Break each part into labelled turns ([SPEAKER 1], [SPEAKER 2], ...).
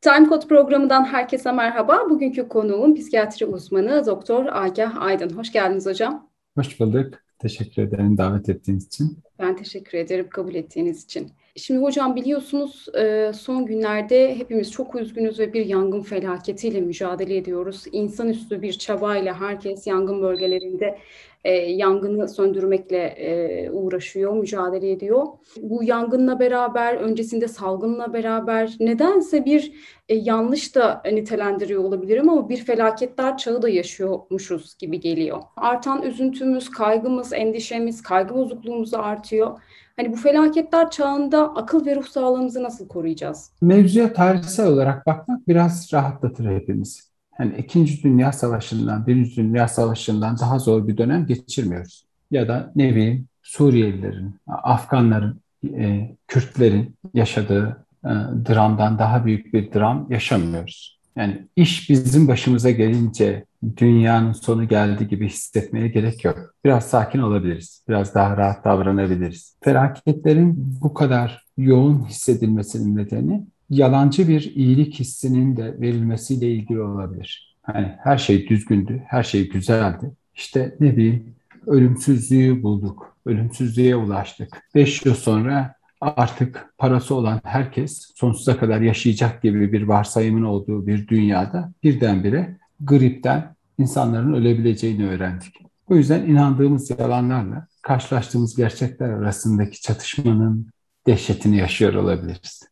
[SPEAKER 1] Time Code programından herkese merhaba. Bugünkü konuğum psikiyatri uzmanı Doktor Agah Aydın. Hoş geldiniz hocam.
[SPEAKER 2] Hoş bulduk. Teşekkür ederim davet ettiğiniz için.
[SPEAKER 1] Ben teşekkür ederim kabul ettiğiniz için. Şimdi hocam biliyorsunuz e, son günlerde hepimiz çok üzgünüz ve bir yangın felaketiyle mücadele ediyoruz. İnsanüstü bir çabayla herkes yangın bölgelerinde e, yangını söndürmekle e, uğraşıyor, mücadele ediyor. Bu yangınla beraber, öncesinde salgınla beraber nedense bir yanlış da nitelendiriyor olabilirim ama bir felaketler çağı da yaşıyormuşuz gibi geliyor. Artan üzüntümüz, kaygımız, endişemiz, kaygı bozukluğumuz artıyor. Hani bu felaketler çağında akıl ve ruh sağlığımızı nasıl koruyacağız?
[SPEAKER 2] Mevzuya tarihsel olarak bakmak biraz rahatlatır hepimizi hani İkinci Dünya Savaşı'ndan, Birinci Dünya Savaşı'ndan daha zor bir dönem geçirmiyoruz. Ya da ne bileyim Suriyelilerin, Afganların, e, Kürtlerin yaşadığı e, dramdan daha büyük bir dram yaşamıyoruz. Yani iş bizim başımıza gelince dünyanın sonu geldi gibi hissetmeye gerek yok. Biraz sakin olabiliriz. Biraz daha rahat davranabiliriz. Felaketlerin bu kadar yoğun hissedilmesinin nedeni yalancı bir iyilik hissinin de verilmesiyle ilgili olabilir. Hani her şey düzgündü, her şey güzeldi. İşte ne bileyim ölümsüzlüğü bulduk, ölümsüzlüğe ulaştık. Beş yıl sonra artık parası olan herkes sonsuza kadar yaşayacak gibi bir varsayımın olduğu bir dünyada birdenbire gripten insanların ölebileceğini öğrendik. O yüzden inandığımız yalanlarla karşılaştığımız gerçekler arasındaki çatışmanın dehşetini yaşıyor olabiliriz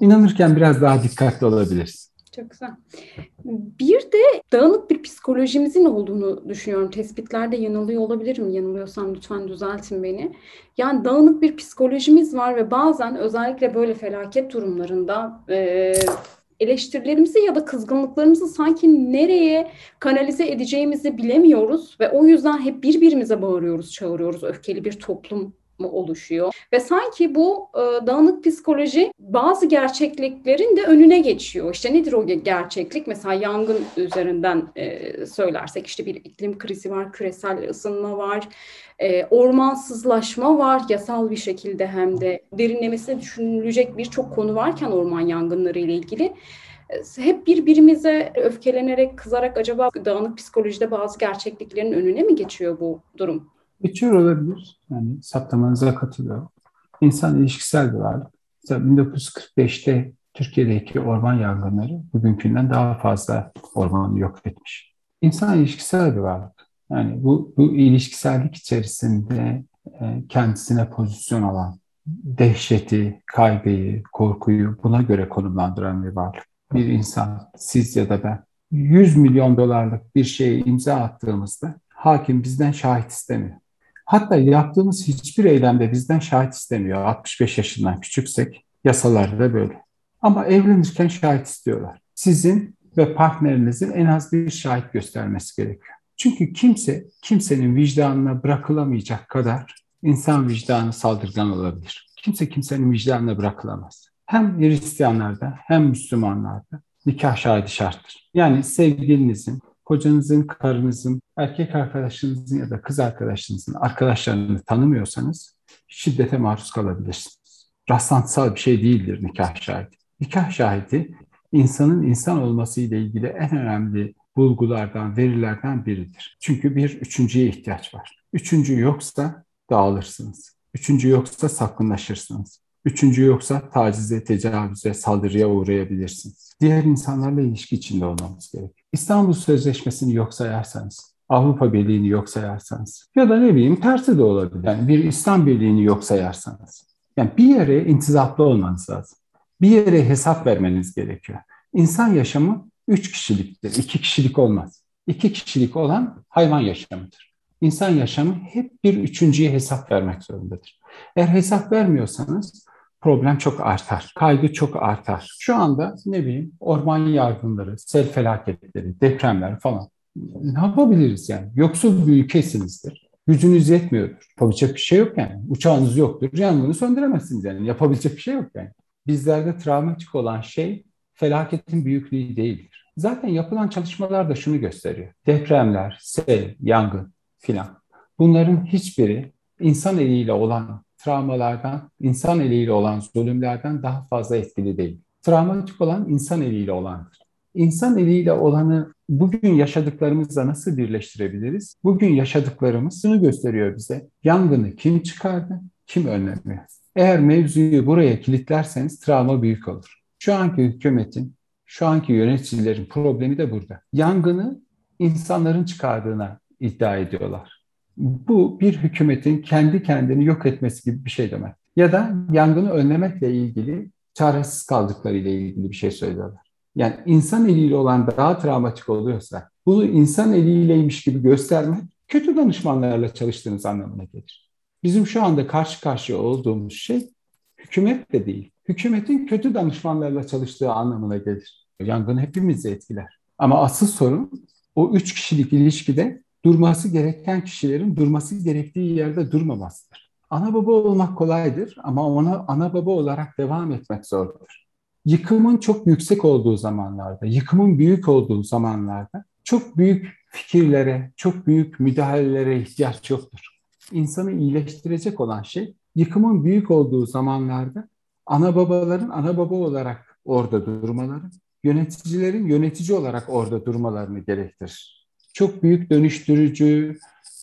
[SPEAKER 2] inanırken biraz daha dikkatli olabiliriz.
[SPEAKER 1] Çok güzel. Bir de dağınık bir psikolojimizin olduğunu düşünüyorum. Tespitlerde yanılıyor olabilirim. Yanılıyorsam lütfen düzeltin beni. Yani dağınık bir psikolojimiz var ve bazen özellikle böyle felaket durumlarında e, eleştirilerimizi ya da kızgınlıklarımızı sanki nereye kanalize edeceğimizi bilemiyoruz ve o yüzden hep birbirimize bağırıyoruz, çağırıyoruz. Öfkeli bir toplum mı oluşuyor? Ve sanki bu e, dağınık psikoloji bazı gerçekliklerin de önüne geçiyor. İşte nedir o gerçeklik? Mesela yangın üzerinden e, söylersek işte bir iklim krizi var, küresel ısınma var, e, ormansızlaşma var yasal bir şekilde hem de derinlemesine düşünülecek birçok konu varken orman yangınları ile ilgili e, hep birbirimize öfkelenerek, kızarak acaba dağınık psikolojide bazı gerçekliklerin önüne mi geçiyor bu durum?
[SPEAKER 2] Geçiyor olabilir. Yani saptamanıza katılıyorum. İnsan ilişkisel bir varlık. Mesela 1945'te Türkiye'deki orman yangınları bugünkünden daha fazla ormanı yok etmiş. İnsan ilişkisel bir varlık. Yani bu, bu ilişkisellik içerisinde e, kendisine pozisyon alan, dehşeti, kaygıyı, korkuyu buna göre konumlandıran bir varlık. Bir insan, siz ya da ben 100 milyon dolarlık bir şeye imza attığımızda hakim bizden şahit istemiyor. Hatta yaptığımız hiçbir eylemde bizden şahit istemiyor. 65 yaşından küçüksek yasalarda böyle. Ama evlenirken şahit istiyorlar. Sizin ve partnerinizin en az bir şahit göstermesi gerekiyor. Çünkü kimse kimsenin vicdanına bırakılamayacak kadar insan vicdanı saldırgan olabilir. Kimse kimsenin vicdanına bırakılamaz. Hem Hristiyanlarda hem Müslümanlarda nikah şahidi şarttır. Yani sevgilinizin, kocanızın, karınızın, erkek arkadaşınızın ya da kız arkadaşınızın arkadaşlarını tanımıyorsanız şiddete maruz kalabilirsiniz. Rastlantısal bir şey değildir nikah şahidi. Nikah şahidi insanın insan olması ile ilgili en önemli bulgulardan, verilerden biridir. Çünkü bir üçüncüye ihtiyaç var. Üçüncü yoksa dağılırsınız. Üçüncü yoksa sakınlaşırsınız. Üçüncü yoksa tacize, tecavüze, saldırıya uğrayabilirsiniz. Diğer insanlarla ilişki içinde olmamız gerek. İstanbul Sözleşmesi'ni yok sayarsanız, Avrupa Birliği'ni yok sayarsanız ya da ne bileyim tersi de olabilir. Yani bir İslam Birliği'ni yok sayarsanız. Yani bir yere intizaplı olmanız lazım. Bir yere hesap vermeniz gerekiyor. İnsan yaşamı üç kişiliktir. iki kişilik olmaz. İki kişilik olan hayvan yaşamıdır. İnsan yaşamı hep bir üçüncüye hesap vermek zorundadır. Eğer hesap vermiyorsanız problem çok artar. Kaygı çok artar. Şu anda ne bileyim orman yangınları, sel felaketleri, depremler falan ne yapabiliriz yani? Yoksul bir ülkesinizdir. Gücünüz yetmiyordur. Yapabilecek bir şey yok yani. Uçağınız yoktur. Yangını söndüremezsiniz yani. Yapabilecek bir şey yok yani. Bizlerde travmatik olan şey felaketin büyüklüğü değildir. Zaten yapılan çalışmalar da şunu gösteriyor. Depremler, sel, yangın filan. Bunların hiçbiri insan eliyle olan travmalardan, insan eliyle olan zulümlerden daha fazla etkili değil. Travmatik olan insan eliyle olandır. İnsan eliyle olanı bugün yaşadıklarımızla nasıl birleştirebiliriz? Bugün yaşadıklarımız şunu gösteriyor bize. Yangını kim çıkardı, kim önlemiyor? Eğer mevzuyu buraya kilitlerseniz travma büyük olur. Şu anki hükümetin, şu anki yöneticilerin problemi de burada. Yangını insanların çıkardığına iddia ediyorlar. Bu bir hükümetin kendi kendini yok etmesi gibi bir şey demek. Ya da yangını önlemekle ilgili çaresiz kaldıkları ile ilgili bir şey söylüyorlar. Yani insan eliyle olan daha travmatik oluyorsa bunu insan eliyleymiş gibi göstermek kötü danışmanlarla çalıştığınız anlamına gelir. Bizim şu anda karşı karşıya olduğumuz şey hükümet de değil. Hükümetin kötü danışmanlarla çalıştığı anlamına gelir. Yangın hepimizi etkiler. Ama asıl sorun o üç kişilik ilişkide durması gereken kişilerin durması gerektiği yerde durmamasıdır. Ana baba olmak kolaydır ama ona ana baba olarak devam etmek zordur. Yıkımın çok yüksek olduğu zamanlarda, yıkımın büyük olduğu zamanlarda çok büyük fikirlere, çok büyük müdahalelere ihtiyaç yoktur. İnsanı iyileştirecek olan şey yıkımın büyük olduğu zamanlarda ana babaların ana baba olarak orada durmaları, yöneticilerin yönetici olarak orada durmalarını gerektirir. Çok büyük dönüştürücü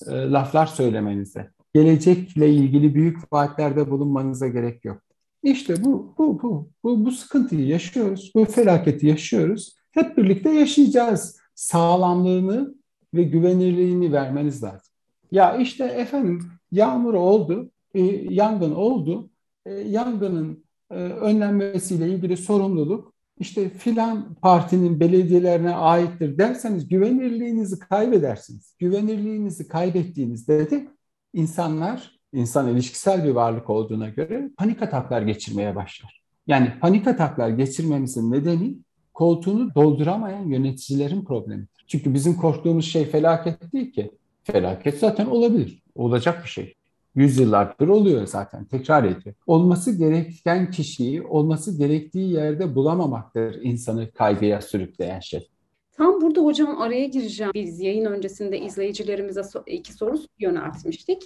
[SPEAKER 2] e, laflar söylemenize, gelecekle ilgili büyük vaatlerde bulunmanıza gerek yok. İşte bu, bu, bu, bu, bu sıkıntıyı yaşıyoruz, bu felaketi yaşıyoruz. Hep birlikte yaşayacağız. Sağlamlığını ve güvenirliğini vermeniz lazım. Ya işte efendim yağmur oldu, e, yangın oldu. E, yangının e, önlenmesiyle ilgili sorumluluk işte filan partinin belediyelerine aittir derseniz güvenirliğinizi kaybedersiniz. Güvenirliğinizi kaybettiğinizde de insanlar insan ilişkisel bir varlık olduğuna göre panik ataklar geçirmeye başlar. Yani panik ataklar geçirmemizin nedeni koltuğunu dolduramayan yöneticilerin problemidir. Çünkü bizim korktuğumuz şey felaket değil ki. Felaket zaten olabilir. Olacak bir şey. Yüzyıllardır oluyor zaten, tekrar ediyor. Olması gereken kişiyi olması gerektiği yerde bulamamaktır insanı kaygıya sürükleyen şey.
[SPEAKER 1] Tam burada hocam araya gireceğim. Biz yayın öncesinde izleyicilerimize iki soru yöneltmiştik.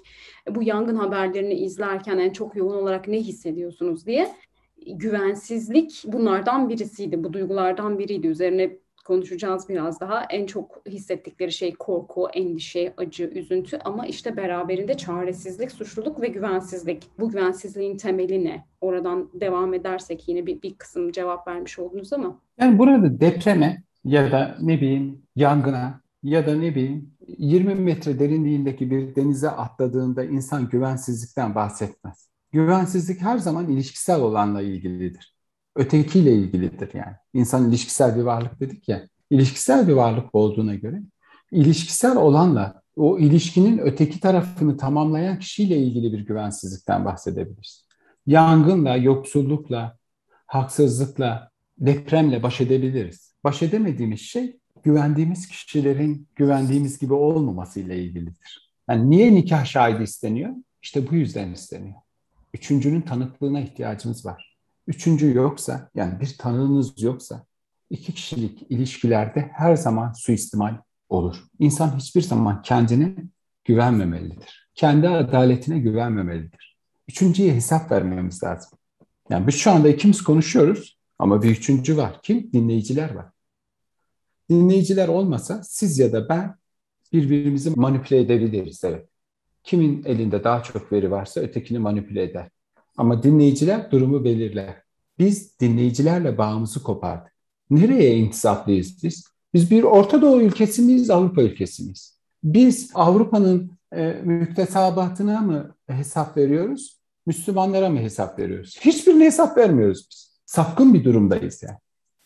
[SPEAKER 1] Bu yangın haberlerini izlerken en çok yoğun olarak ne hissediyorsunuz diye. Güvensizlik bunlardan birisiydi. Bu duygulardan biriydi. Üzerine konuşacağız biraz daha. En çok hissettikleri şey korku, endişe, acı, üzüntü ama işte beraberinde çaresizlik, suçluluk ve güvensizlik. Bu güvensizliğin temeli ne? Oradan devam edersek yine bir, bir kısım cevap vermiş oldunuz ama.
[SPEAKER 2] Yani burada depreme ya da ne bileyim yangına ya da ne bileyim 20 metre derinliğindeki bir denize atladığında insan güvensizlikten bahsetmez. Güvensizlik her zaman ilişkisel olanla ilgilidir. Ötekiyle ilgilidir yani. İnsan ilişkisel bir varlık dedik ya. İlişkisel bir varlık olduğuna göre ilişkisel olanla o ilişkinin öteki tarafını tamamlayan kişiyle ilgili bir güvensizlikten bahsedebiliriz. Yangınla, yoksullukla, haksızlıkla, depremle baş edebiliriz baş edemediğimiz şey güvendiğimiz kişilerin güvendiğimiz gibi olmaması ile ilgilidir. Yani niye nikah şahidi isteniyor? İşte bu yüzden isteniyor. Üçüncünün tanıklığına ihtiyacımız var. Üçüncü yoksa, yani bir tanığınız yoksa iki kişilik ilişkilerde her zaman suistimal olur. İnsan hiçbir zaman kendine güvenmemelidir. Kendi adaletine güvenmemelidir. Üçüncüye hesap vermemiz lazım. Yani biz şu anda ikimiz konuşuyoruz ama bir üçüncü var. Kim? Dinleyiciler var. Dinleyiciler olmasa siz ya da ben birbirimizi manipüle edebiliriz. Evet. Kimin elinde daha çok veri varsa ötekini manipüle eder. Ama dinleyiciler durumu belirler. Biz dinleyicilerle bağımızı kopardık. Nereye intisaplıyız biz? Biz bir Orta Doğu ülkesi miyiz, Avrupa ülkesi miyiz? Biz Avrupa'nın e, müktesabatına mı hesap veriyoruz, Müslümanlara mı hesap veriyoruz? Hiçbirine hesap vermiyoruz biz. Sapkın bir durumdayız yani.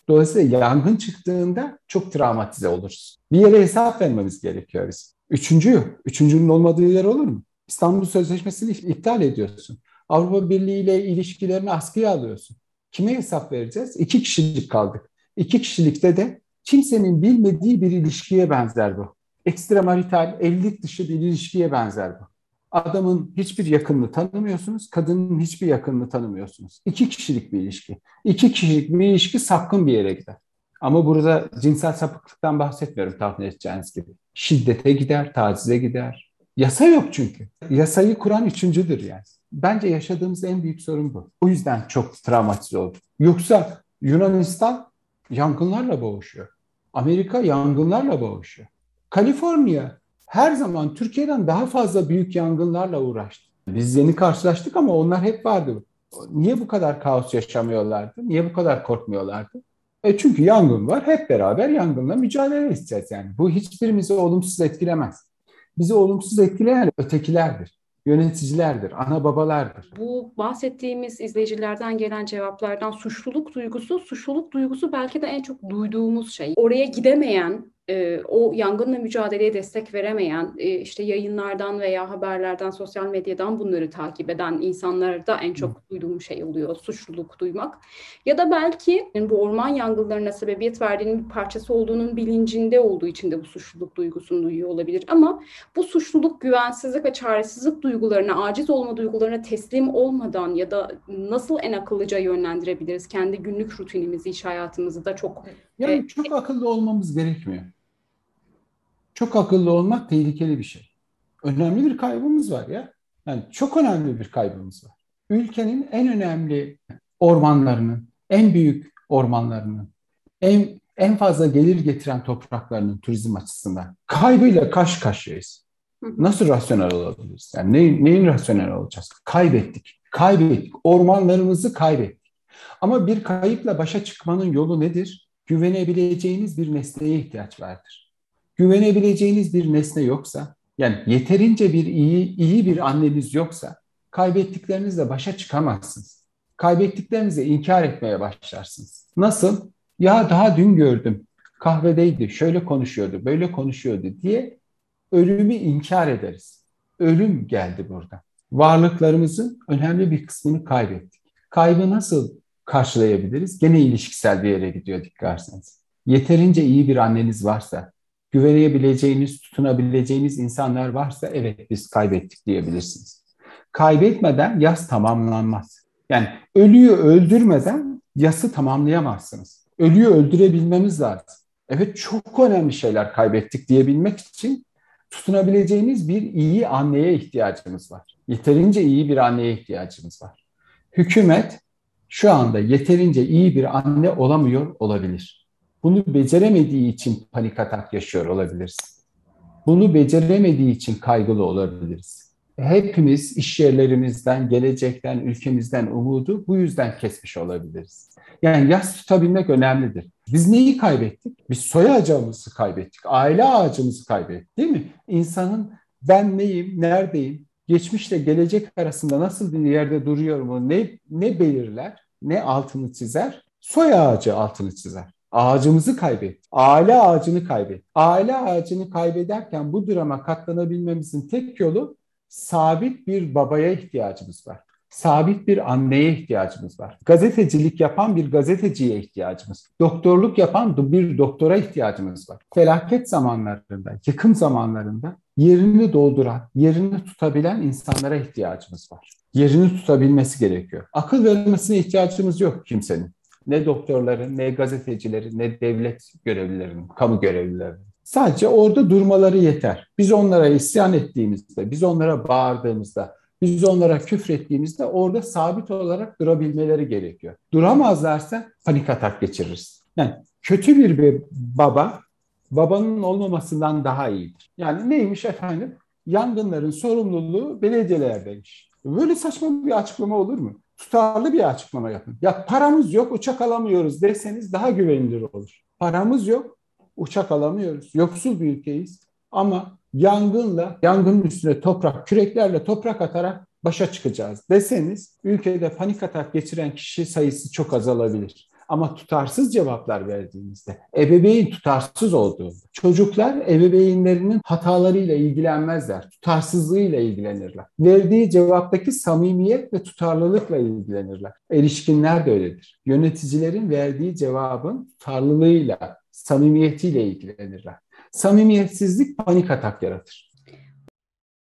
[SPEAKER 2] Dolayısıyla yangın çıktığında çok travmatize oluruz. Bir yere hesap vermemiz gerekiyor biz. Üçüncü, üçüncünün olmadığı yer olur mu? İstanbul Sözleşmesi'ni iptal ediyorsun. Avrupa Birliği ile ilişkilerini askıya alıyorsun. Kime hesap vereceğiz? İki kişilik kaldık. İki kişilikte de kimsenin bilmediği bir ilişkiye benzer bu. Ekstramarital, evlilik dışı bir ilişkiye benzer bu. Adamın hiçbir yakınını tanımıyorsunuz, kadının hiçbir yakınını tanımıyorsunuz. İki kişilik bir ilişki. İki kişilik bir ilişki sapkın bir yere gider. Ama burada cinsel sapıklıktan bahsetmiyorum tahmin edeceğiniz gibi. Şiddete gider, tacize gider. Yasa yok çünkü. Yasayı kuran üçüncüdür yani. Bence yaşadığımız en büyük sorun bu. O yüzden çok travmatize olduk. Yoksa Yunanistan yangınlarla boğuşuyor. Amerika yangınlarla boğuşuyor. Kaliforniya her zaman Türkiye'den daha fazla büyük yangınlarla uğraştı. Biz yeni karşılaştık ama onlar hep vardı. Niye bu kadar kaos yaşamıyorlardı? Niye bu kadar korkmuyorlardı? E çünkü yangın var. Hep beraber yangınla mücadele edeceğiz yani. Bu hiçbirimizi olumsuz etkilemez. Bizi olumsuz etkileyen ötekilerdir yöneticilerdir, ana babalardır.
[SPEAKER 1] Bu bahsettiğimiz izleyicilerden gelen cevaplardan suçluluk duygusu, suçluluk duygusu belki de en çok duyduğumuz şey. Oraya gidemeyen e, o yangınla mücadeleye destek veremeyen, e, işte yayınlardan veya haberlerden, sosyal medyadan bunları takip eden insanlarda en çok duyduğum şey oluyor, suçluluk duymak. Ya da belki bu orman yangınlarına sebebiyet verdiğinin bir parçası olduğunun bilincinde olduğu için de bu suçluluk duygusunu duyuyor olabilir. Ama bu suçluluk, güvensizlik ve çaresizlik duygularına, aciz olma duygularına teslim olmadan ya da nasıl en akıllıca yönlendirebiliriz kendi günlük rutinimizi, iş hayatımızı da çok...
[SPEAKER 2] Yani e, çok akıllı olmamız gerekmiyor. Çok akıllı olmak tehlikeli bir şey. Önemli bir kaybımız var ya. Yani çok önemli bir kaybımız var. Ülkenin en önemli ormanlarının, en büyük ormanlarının, en en fazla gelir getiren topraklarının turizm açısından kaybıyla kaş karşıyayız. Nasıl rasyonel olabiliriz? Yani ne, neyin rasyonel olacağız? Kaybettik. Kaybettik. Ormanlarımızı kaybettik. Ama bir kayıpla başa çıkmanın yolu nedir? Güvenebileceğiniz bir nesneye ihtiyaç vardır güvenebileceğiniz bir nesne yoksa, yani yeterince bir iyi iyi bir anneniz yoksa kaybettiklerinizle başa çıkamazsınız. Kaybettiklerinizi inkar etmeye başlarsınız. Nasıl? Ya daha dün gördüm. Kahvedeydi, şöyle konuşuyordu, böyle konuşuyordu diye ölümü inkar ederiz. Ölüm geldi burada. Varlıklarımızın önemli bir kısmını kaybettik. Kaybı nasıl karşılayabiliriz? Gene ilişkisel bir yere gidiyor dikkat Yeterince iyi bir anneniz varsa, güvenebileceğiniz, tutunabileceğiniz insanlar varsa evet biz kaybettik diyebilirsiniz. Kaybetmeden yas tamamlanmaz. Yani ölüyü öldürmeden yası tamamlayamazsınız. Ölüyü öldürebilmemiz lazım. Evet çok önemli şeyler kaybettik diyebilmek için tutunabileceğiniz bir iyi anneye ihtiyacımız var. Yeterince iyi bir anneye ihtiyacımız var. Hükümet şu anda yeterince iyi bir anne olamıyor olabilir. Bunu beceremediği için panik atak yaşıyor olabiliriz. Bunu beceremediği için kaygılı olabiliriz. Hepimiz iş yerlerimizden, gelecekten, ülkemizden umudu bu yüzden kesmiş olabiliriz. Yani yas tutabilmek önemlidir. Biz neyi kaybettik? Biz soy ağacımızı kaybettik, aile ağacımızı kaybettik değil mi? İnsanın ben neyim, neredeyim, geçmişle gelecek arasında nasıl bir yerde duruyorum ne, ne belirler, ne altını çizer? Soy ağacı altını çizer. Ağacımızı kaybettik. Aile ağacını kaybettik. Aile ağacını kaybederken bu drama katlanabilmemizin tek yolu sabit bir babaya ihtiyacımız var. Sabit bir anneye ihtiyacımız var. Gazetecilik yapan bir gazeteciye ihtiyacımız. Doktorluk yapan bir doktora ihtiyacımız var. Felaket zamanlarında, yıkım zamanlarında yerini dolduran, yerini tutabilen insanlara ihtiyacımız var. Yerini tutabilmesi gerekiyor. Akıl vermesine ihtiyacımız yok kimsenin. Ne doktorların, ne gazetecilerin, ne devlet görevlilerinin, kamu görevlilerinin. Sadece orada durmaları yeter. Biz onlara isyan ettiğimizde, biz onlara bağırdığımızda, biz onlara küfrettiğimizde orada sabit olarak durabilmeleri gerekiyor. Duramazlarsa panik atak geçiririz. Yani kötü bir baba babanın olmamasından daha iyidir. Yani neymiş efendim? Yangınların sorumluluğu belediyelerdeymiş. Böyle saçma bir açıklama olur mu? tutarlı bir açıklama yapın. Ya paramız yok, uçak alamıyoruz deseniz daha güvenilir olur. Paramız yok, uçak alamıyoruz. Yoksul bir ülkeyiz ama yangınla, yangının üstüne toprak, küreklerle toprak atarak başa çıkacağız deseniz ülkede panik atak geçiren kişi sayısı çok azalabilir. Ama tutarsız cevaplar verdiğinizde, ebeveyn tutarsız olduğunda, çocuklar ebeveynlerinin hatalarıyla ilgilenmezler, tutarsızlığıyla ilgilenirler. Verdiği cevaptaki samimiyet ve tutarlılıkla ilgilenirler. Erişkinler de öyledir. Yöneticilerin verdiği cevabın tutarlılığıyla, samimiyetiyle ilgilenirler. Samimiyetsizlik panik atak yaratır.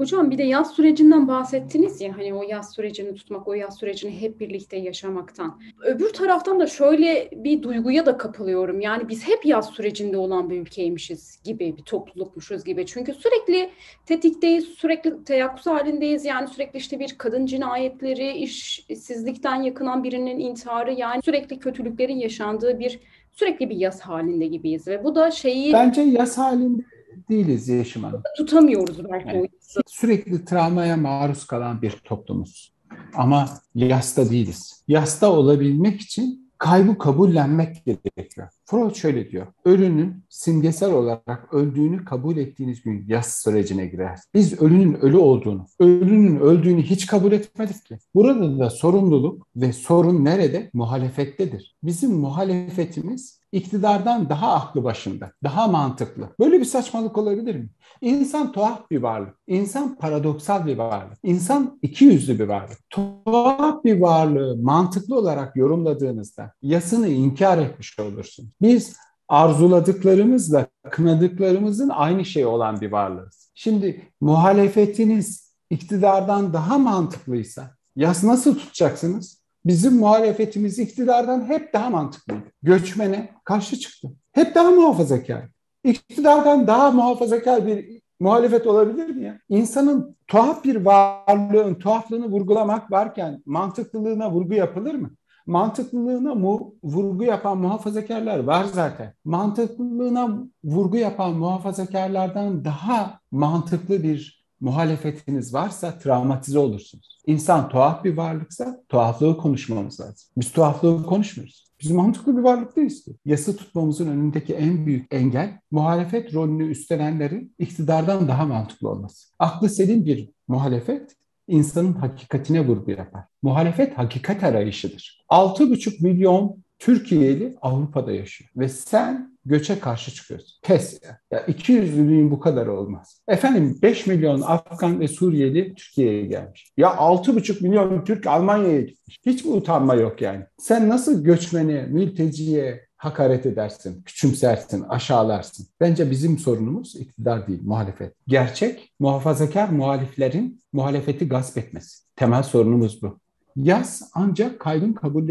[SPEAKER 1] Hocam bir de yaz sürecinden bahsettiniz ya hani o yaz sürecini tutmak, o yaz sürecini hep birlikte yaşamaktan. Öbür taraftan da şöyle bir duyguya da kapılıyorum. Yani biz hep yaz sürecinde olan bir ülkeymişiz gibi, bir toplulukmuşuz gibi. Çünkü sürekli tetikteyiz, sürekli teyakkuz halindeyiz. Yani sürekli işte bir kadın cinayetleri, işsizlikten yakınan birinin intiharı yani sürekli kötülüklerin yaşandığı bir sürekli bir yaz halinde gibiyiz ve bu da şeyi...
[SPEAKER 2] Bence yaz halinde değiliz Yeşim Hanım.
[SPEAKER 1] Tutamıyoruz belki yani,
[SPEAKER 2] o Sürekli travmaya maruz kalan bir toplumuz. Ama yasta değiliz. Yasta olabilmek için kaybı kabullenmek gerekiyor. Freud şöyle diyor. Ölünün simgesel olarak öldüğünü kabul ettiğiniz gün yas sürecine girer. Biz ölünün ölü olduğunu, ölünün öldüğünü hiç kabul etmedik ki. Burada da sorumluluk ve sorun nerede? Muhalefettedir. Bizim muhalefetimiz iktidardan daha aklı başında, daha mantıklı. Böyle bir saçmalık olabilir mi? İnsan tuhaf bir varlık. İnsan paradoksal bir varlık. İnsan iki yüzlü bir varlık. Tuhaf bir varlığı mantıklı olarak yorumladığınızda yasını inkar etmiş olursun. Biz arzuladıklarımızla kınadıklarımızın aynı şey olan bir varlığız. Şimdi muhalefetiniz iktidardan daha mantıklıysa yas nasıl tutacaksınız? Bizim muhalefetimiz iktidardan hep daha mantıklıydı. Göçmene karşı çıktı. Hep daha muhafazakar. İktidardan daha muhafazakar bir muhalefet olabilir mi ya? İnsanın tuhaf bir varlığın tuhaflığını vurgulamak varken mantıklılığına vurgu yapılır mı? Mantıklılığına mu, vurgu yapan muhafazakarlar var zaten. Mantıklılığına vurgu yapan muhafazakarlardan daha mantıklı bir muhalefetiniz varsa travmatize olursunuz. İnsan tuhaf bir varlıksa tuhaflığı konuşmamız lazım. Biz tuhaflığı konuşmuyoruz. Biz mantıklı bir varlık değiliz ki. Yasa tutmamızın önündeki en büyük engel muhalefet rolünü üstlenenlerin iktidardan daha mantıklı olması. Aklı selim bir muhalefet insanın hakikatine vurgu yapar. Muhalefet hakikat arayışıdır. 6,5 milyon Türkiye'li Avrupa'da yaşıyor ve sen göçe karşı çıkıyorsun. Pes ya. ya 200'lülüğün bu kadar olmaz. Efendim 5 milyon Afgan ve Suriyeli Türkiye'ye gelmiş. Ya 6,5 milyon Türk Almanya'ya gitmiş. Hiç mi utanma yok yani? Sen nasıl göçmene, mülteciye, hakaret edersin, küçümsersin, aşağılarsın. Bence bizim sorunumuz iktidar değil, muhalefet. Gerçek, muhafazakar muhaliflerin muhalefeti gasp etmesi. Temel sorunumuz bu. Yaz ancak kaybın kabul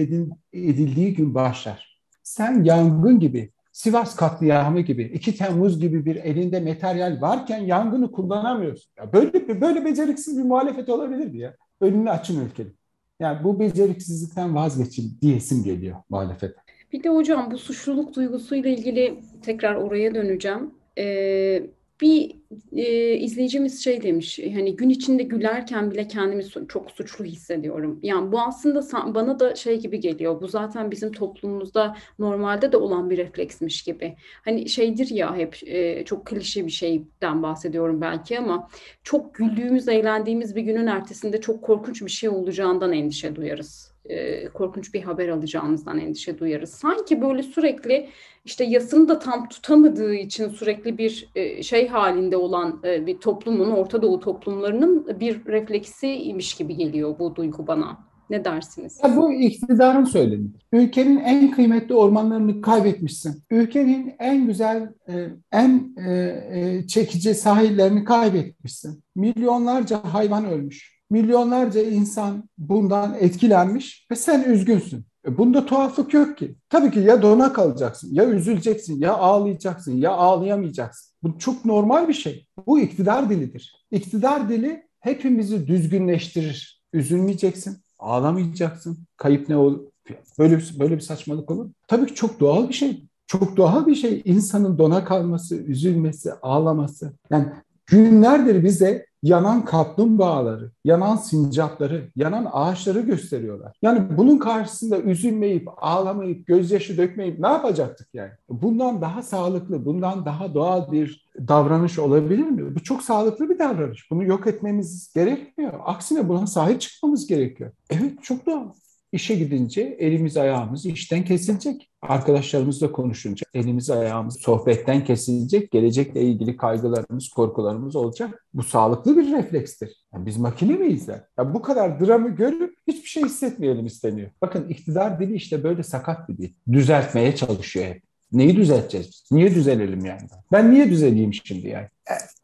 [SPEAKER 2] edildiği gün başlar. Sen yangın gibi, Sivas katliamı gibi, 2 Temmuz gibi bir elinde materyal varken yangını kullanamıyorsun. Ya böyle böyle beceriksiz bir muhalefet olabilir mi ya? Önünü açın ülkenin. Yani bu beceriksizlikten vazgeçin diyesim geliyor muhalefete.
[SPEAKER 1] Bir de hocam bu suçluluk duygusuyla ilgili tekrar oraya döneceğim. Ee, bir e, izleyicimiz şey demiş hani gün içinde gülerken bile kendimi çok suçlu hissediyorum. Yani bu aslında bana da şey gibi geliyor. Bu zaten bizim toplumumuzda normalde de olan bir refleksmiş gibi. Hani şeydir ya hep e, çok klişe bir şeyden bahsediyorum belki ama çok güldüğümüz, eğlendiğimiz bir günün ertesinde çok korkunç bir şey olacağından endişe duyarız e, korkunç bir haber alacağımızdan endişe duyarız. Sanki böyle sürekli işte yasını da tam tutamadığı için sürekli bir e, şey halinde olan e, bir toplumun, Orta Doğu toplumlarının bir refleksiymiş gibi geliyor bu duygu bana. Ne dersiniz?
[SPEAKER 2] Ya bu iktidarın söylemi. Ülkenin en kıymetli ormanlarını kaybetmişsin. Ülkenin en güzel, e, en e, e, çekici sahillerini kaybetmişsin. Milyonlarca hayvan ölmüş milyonlarca insan bundan etkilenmiş ve sen üzgünsün. E, bunda tuhaflık yok ki. Tabii ki ya dona kalacaksın, ya üzüleceksin, ya ağlayacaksın, ya ağlayamayacaksın. Bu çok normal bir şey. Bu iktidar dilidir. İktidar dili hepimizi düzgünleştirir. Üzülmeyeceksin, ağlamayacaksın. Kayıp ne olur? Böyle bir, böyle bir saçmalık olur. Tabii ki çok doğal bir şey. Çok doğal bir şey. İnsanın dona kalması, üzülmesi, ağlaması. Yani günlerdir bize yanan kaplumbağaları, yanan sincapları, yanan ağaçları gösteriyorlar. Yani bunun karşısında üzülmeyip, ağlamayıp, gözyaşı dökmeyip ne yapacaktık yani? Bundan daha sağlıklı, bundan daha doğal bir davranış olabilir mi? Bu çok sağlıklı bir davranış. Bunu yok etmemiz gerekmiyor. Aksine buna sahip çıkmamız gerekiyor. Evet çok doğal. İşe gidince elimiz ayağımız işten kesilecek. Arkadaşlarımızla konuşunca elimiz ayağımız sohbetten kesilecek. Gelecekle ilgili kaygılarımız, korkularımız olacak. Bu sağlıklı bir reflekstir. Yani biz makine miyiz ya? ya? Bu kadar dramı görüp hiçbir şey hissetmeyelim isteniyor. Bakın iktidar dili işte böyle sakat bir dil. Düzeltmeye çalışıyor hep. Neyi düzelteceğiz? Niye düzelelim yani? Ben niye düzeleyim şimdi yani?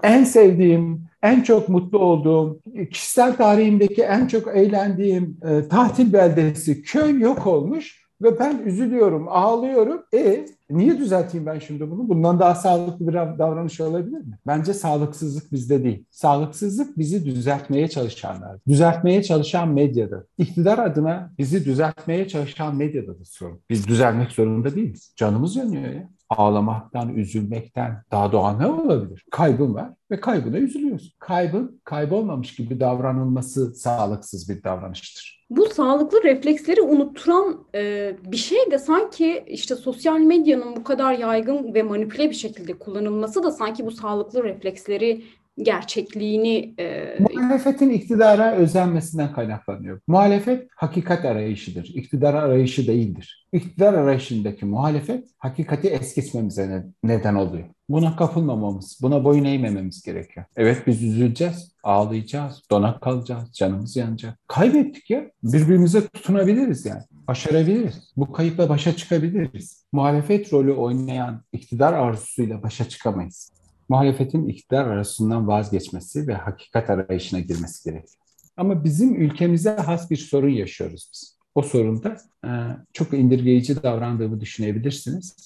[SPEAKER 2] En sevdiğim, en çok mutlu olduğum, kişisel tarihimdeki en çok eğlendiğim e, tatil beldesi köy yok olmuş ve ben üzülüyorum, ağlıyorum. E niye düzelteyim ben şimdi bunu? Bundan daha sağlıklı bir davranış olabilir mi? Bence sağlıksızlık bizde değil. Sağlıksızlık bizi düzeltmeye çalışanlar. Düzeltmeye çalışan medyada. İktidar adına bizi düzeltmeye çalışan medyada da sorun. Biz düzelmek zorunda değiliz. Canımız yanıyor ya ağlamaktan, üzülmekten daha doğal ne olabilir? Kaybın var ve kaybına üzülüyorsun. Kaybın kaybolmamış gibi davranılması sağlıksız bir davranıştır.
[SPEAKER 1] Bu sağlıklı refleksleri unutturan e, bir şey de sanki işte sosyal medyanın bu kadar yaygın ve manipüle bir şekilde kullanılması da sanki bu sağlıklı refleksleri gerçekliğini... E...
[SPEAKER 2] Muhalefetin iktidara özenmesinden kaynaklanıyor. Muhalefet hakikat arayışıdır. İktidar arayışı değildir. İktidar arayışındaki muhalefet hakikati es geçmemize neden oluyor. Buna kapılmamamız, buna boyun eğmememiz gerekiyor. Evet biz üzüleceğiz, ağlayacağız, donak kalacağız, canımız yanacak. Kaybettik ya. Birbirimize tutunabiliriz yani. Başarabiliriz. Bu kayıpla başa çıkabiliriz. Muhalefet rolü oynayan iktidar arzusuyla başa çıkamayız muhalefetin iktidar arasından vazgeçmesi ve hakikat arayışına girmesi gerekiyor. Ama bizim ülkemize has bir sorun yaşıyoruz biz. O sorunda e, çok indirgeyici davrandığımı düşünebilirsiniz.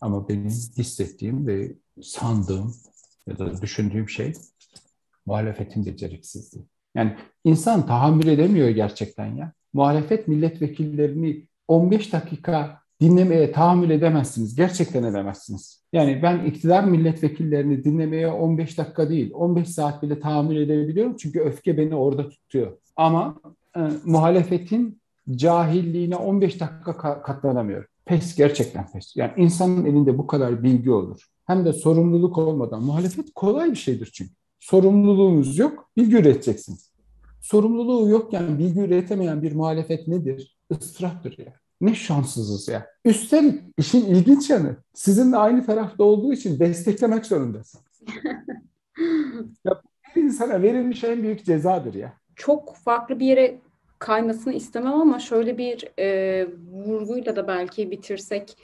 [SPEAKER 2] Ama benim hissettiğim ve sandığım ya da düşündüğüm şey muhalefetin beceriksizliği. Yani insan tahammül edemiyor gerçekten ya. Muhalefet milletvekillerini 15 dakika dinlemeye tahammül edemezsiniz. Gerçekten edemezsiniz. Yani ben iktidar milletvekillerini dinlemeye 15 dakika değil, 15 saat bile tahammül edebiliyorum. Çünkü öfke beni orada tutuyor. Ama e, muhalefetin cahilliğine 15 dakika katlanamıyorum. Pes gerçekten pes. Yani insanın elinde bu kadar bilgi olur. Hem de sorumluluk olmadan. Muhalefet kolay bir şeydir çünkü. Sorumluluğunuz yok, bilgi üreteceksiniz. Sorumluluğu yokken bilgi üretemeyen bir muhalefet nedir? Israftır yani. Ne şanssızız ya. Üstelik işin ilginç yanı sizinle aynı tarafta olduğu için desteklemek zorundasın. ya, bir insana verilmiş en büyük cezadır ya.
[SPEAKER 1] Çok farklı bir yere kaymasını istemem ama şöyle bir e, vurguyla da belki bitirsek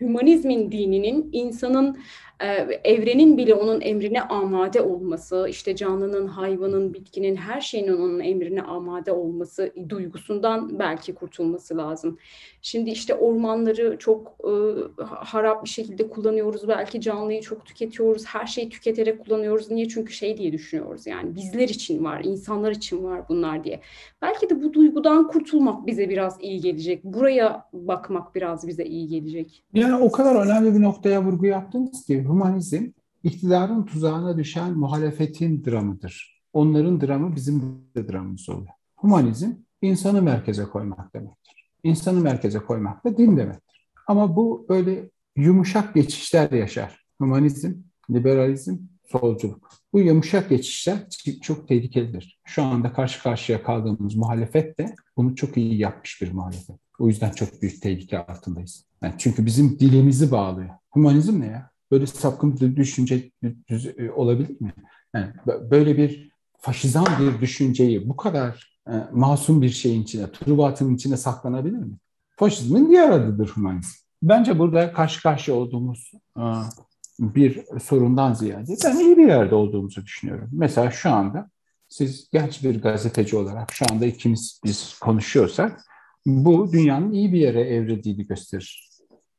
[SPEAKER 1] hümanizmin dininin insanın e, evrenin bile onun emrine amade olması, işte canlının, hayvanın, bitkinin, her şeyin onun emrine amade olması duygusundan belki kurtulması lazım. Şimdi işte ormanları çok e, harap bir şekilde kullanıyoruz, belki canlıyı çok tüketiyoruz, her şeyi tüketerek kullanıyoruz. Niye? Çünkü şey diye düşünüyoruz yani bizler için var, insanlar için var bunlar diye. Belki de bu duygudan kurtulmak bize biraz iyi gelecek. Buraya bakmak biraz bize iyi gelecek.
[SPEAKER 2] Yani o kadar önemli bir noktaya vurgu yaptınız ki humanizm iktidarın tuzağına düşen muhalefetin dramıdır. Onların dramı bizim de dramımız oluyor. Humanizm insanı merkeze koymak demektir. İnsanı merkeze koymak da din demektir. Ama bu böyle yumuşak geçişler yaşar. Humanizm, liberalizm, solculuk. Bu yumuşak geçişler çok tehlikelidir. Şu anda karşı karşıya kaldığımız muhalefet de bunu çok iyi yapmış bir muhalefet. O yüzden çok büyük tehlike altındayız. Yani çünkü bizim dilimizi bağlıyor. Humanizm ne ya? Böyle sapkın bir düşünce e, olabilir mi? Yani böyle bir faşizan bir düşünceyi bu kadar e, masum bir şeyin içine, trubatın içine saklanabilir mi? Faşizmin diğer adıdır humanizm. Bence burada karşı karşıya olduğumuz e, bir sorundan ziyade ben iyi bir yerde olduğumuzu düşünüyorum. Mesela şu anda siz genç bir gazeteci olarak şu anda ikimiz biz konuşuyorsak bu dünyanın iyi bir yere evrildiğini gösterir.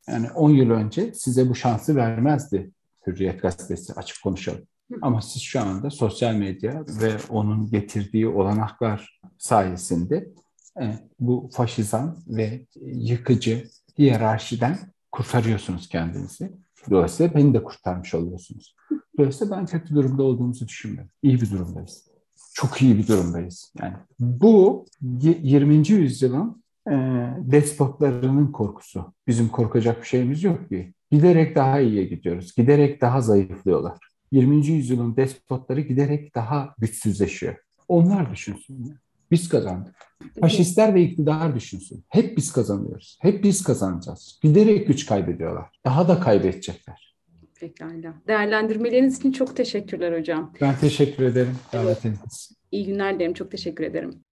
[SPEAKER 2] Yani 10 yıl önce size bu şansı vermezdi Hürriyet Gazetesi açık konuşalım. Ama siz şu anda sosyal medya ve onun getirdiği olanaklar sayesinde e, bu faşizan ve yıkıcı hiyerarşiden kurtarıyorsunuz kendinizi. Dolayısıyla beni de kurtarmış oluyorsunuz. Dolayısıyla ben kötü durumda olduğumuzu düşünmüyorum. İyi bir durumdayız. Çok iyi bir durumdayız. Yani bu 20. yüzyılın e, despotlarının korkusu. Bizim korkacak bir şeyimiz yok ki. Giderek daha iyiye gidiyoruz. Giderek daha zayıflıyorlar. 20. yüzyılın despotları giderek daha güçsüzleşiyor. Onlar düşünsün. Biz kazandık. Faşistler ve iktidar düşünsün. Hep biz kazanıyoruz. Hep biz kazanacağız. Giderek güç kaybediyorlar. Daha da kaybedecekler.
[SPEAKER 1] Pekala. Değerlendirmeleriniz için çok teşekkürler hocam.
[SPEAKER 2] Ben teşekkür ederim davetiniz.
[SPEAKER 1] İyi günler dilerim. Çok teşekkür ederim.